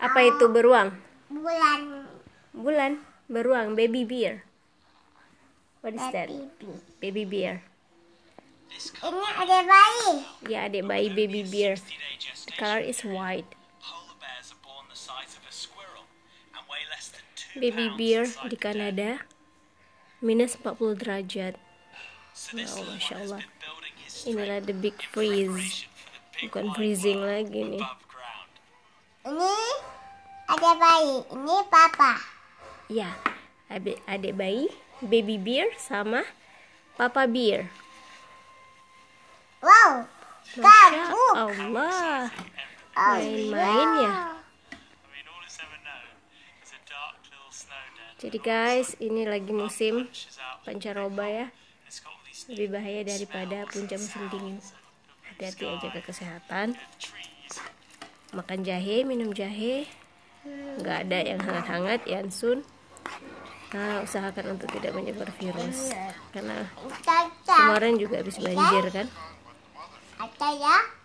Apa itu beruang? bulan Bulan, beruang, baby bear. What is that? Baby bear. Ini ada bayi. Ya, adik bayi baby bear. The color is white. Baby bear di. Kanada minus 40 derajat. So this Wow, Masya Allah. been building his Inilah the big freeze. Bukan freezing lagi nih. Ini ada bayi. Ini papa. Ya, adik, adik bayi baby bear sama papa bear. Wow. Masya. Allah. Main-main ya. Jadi guys, ini lagi musim pancaroba ya. Lebih bahaya daripada puncak musim dingin. Hati-hati aja ke kesehatan. Makan jahe, minum jahe. Nggak ada yang hangat-hangat, Yansun. Nah, usahakan untuk tidak menyebar virus. Karena Caca. kemarin juga habis banjir kan. Ada ya. Cek.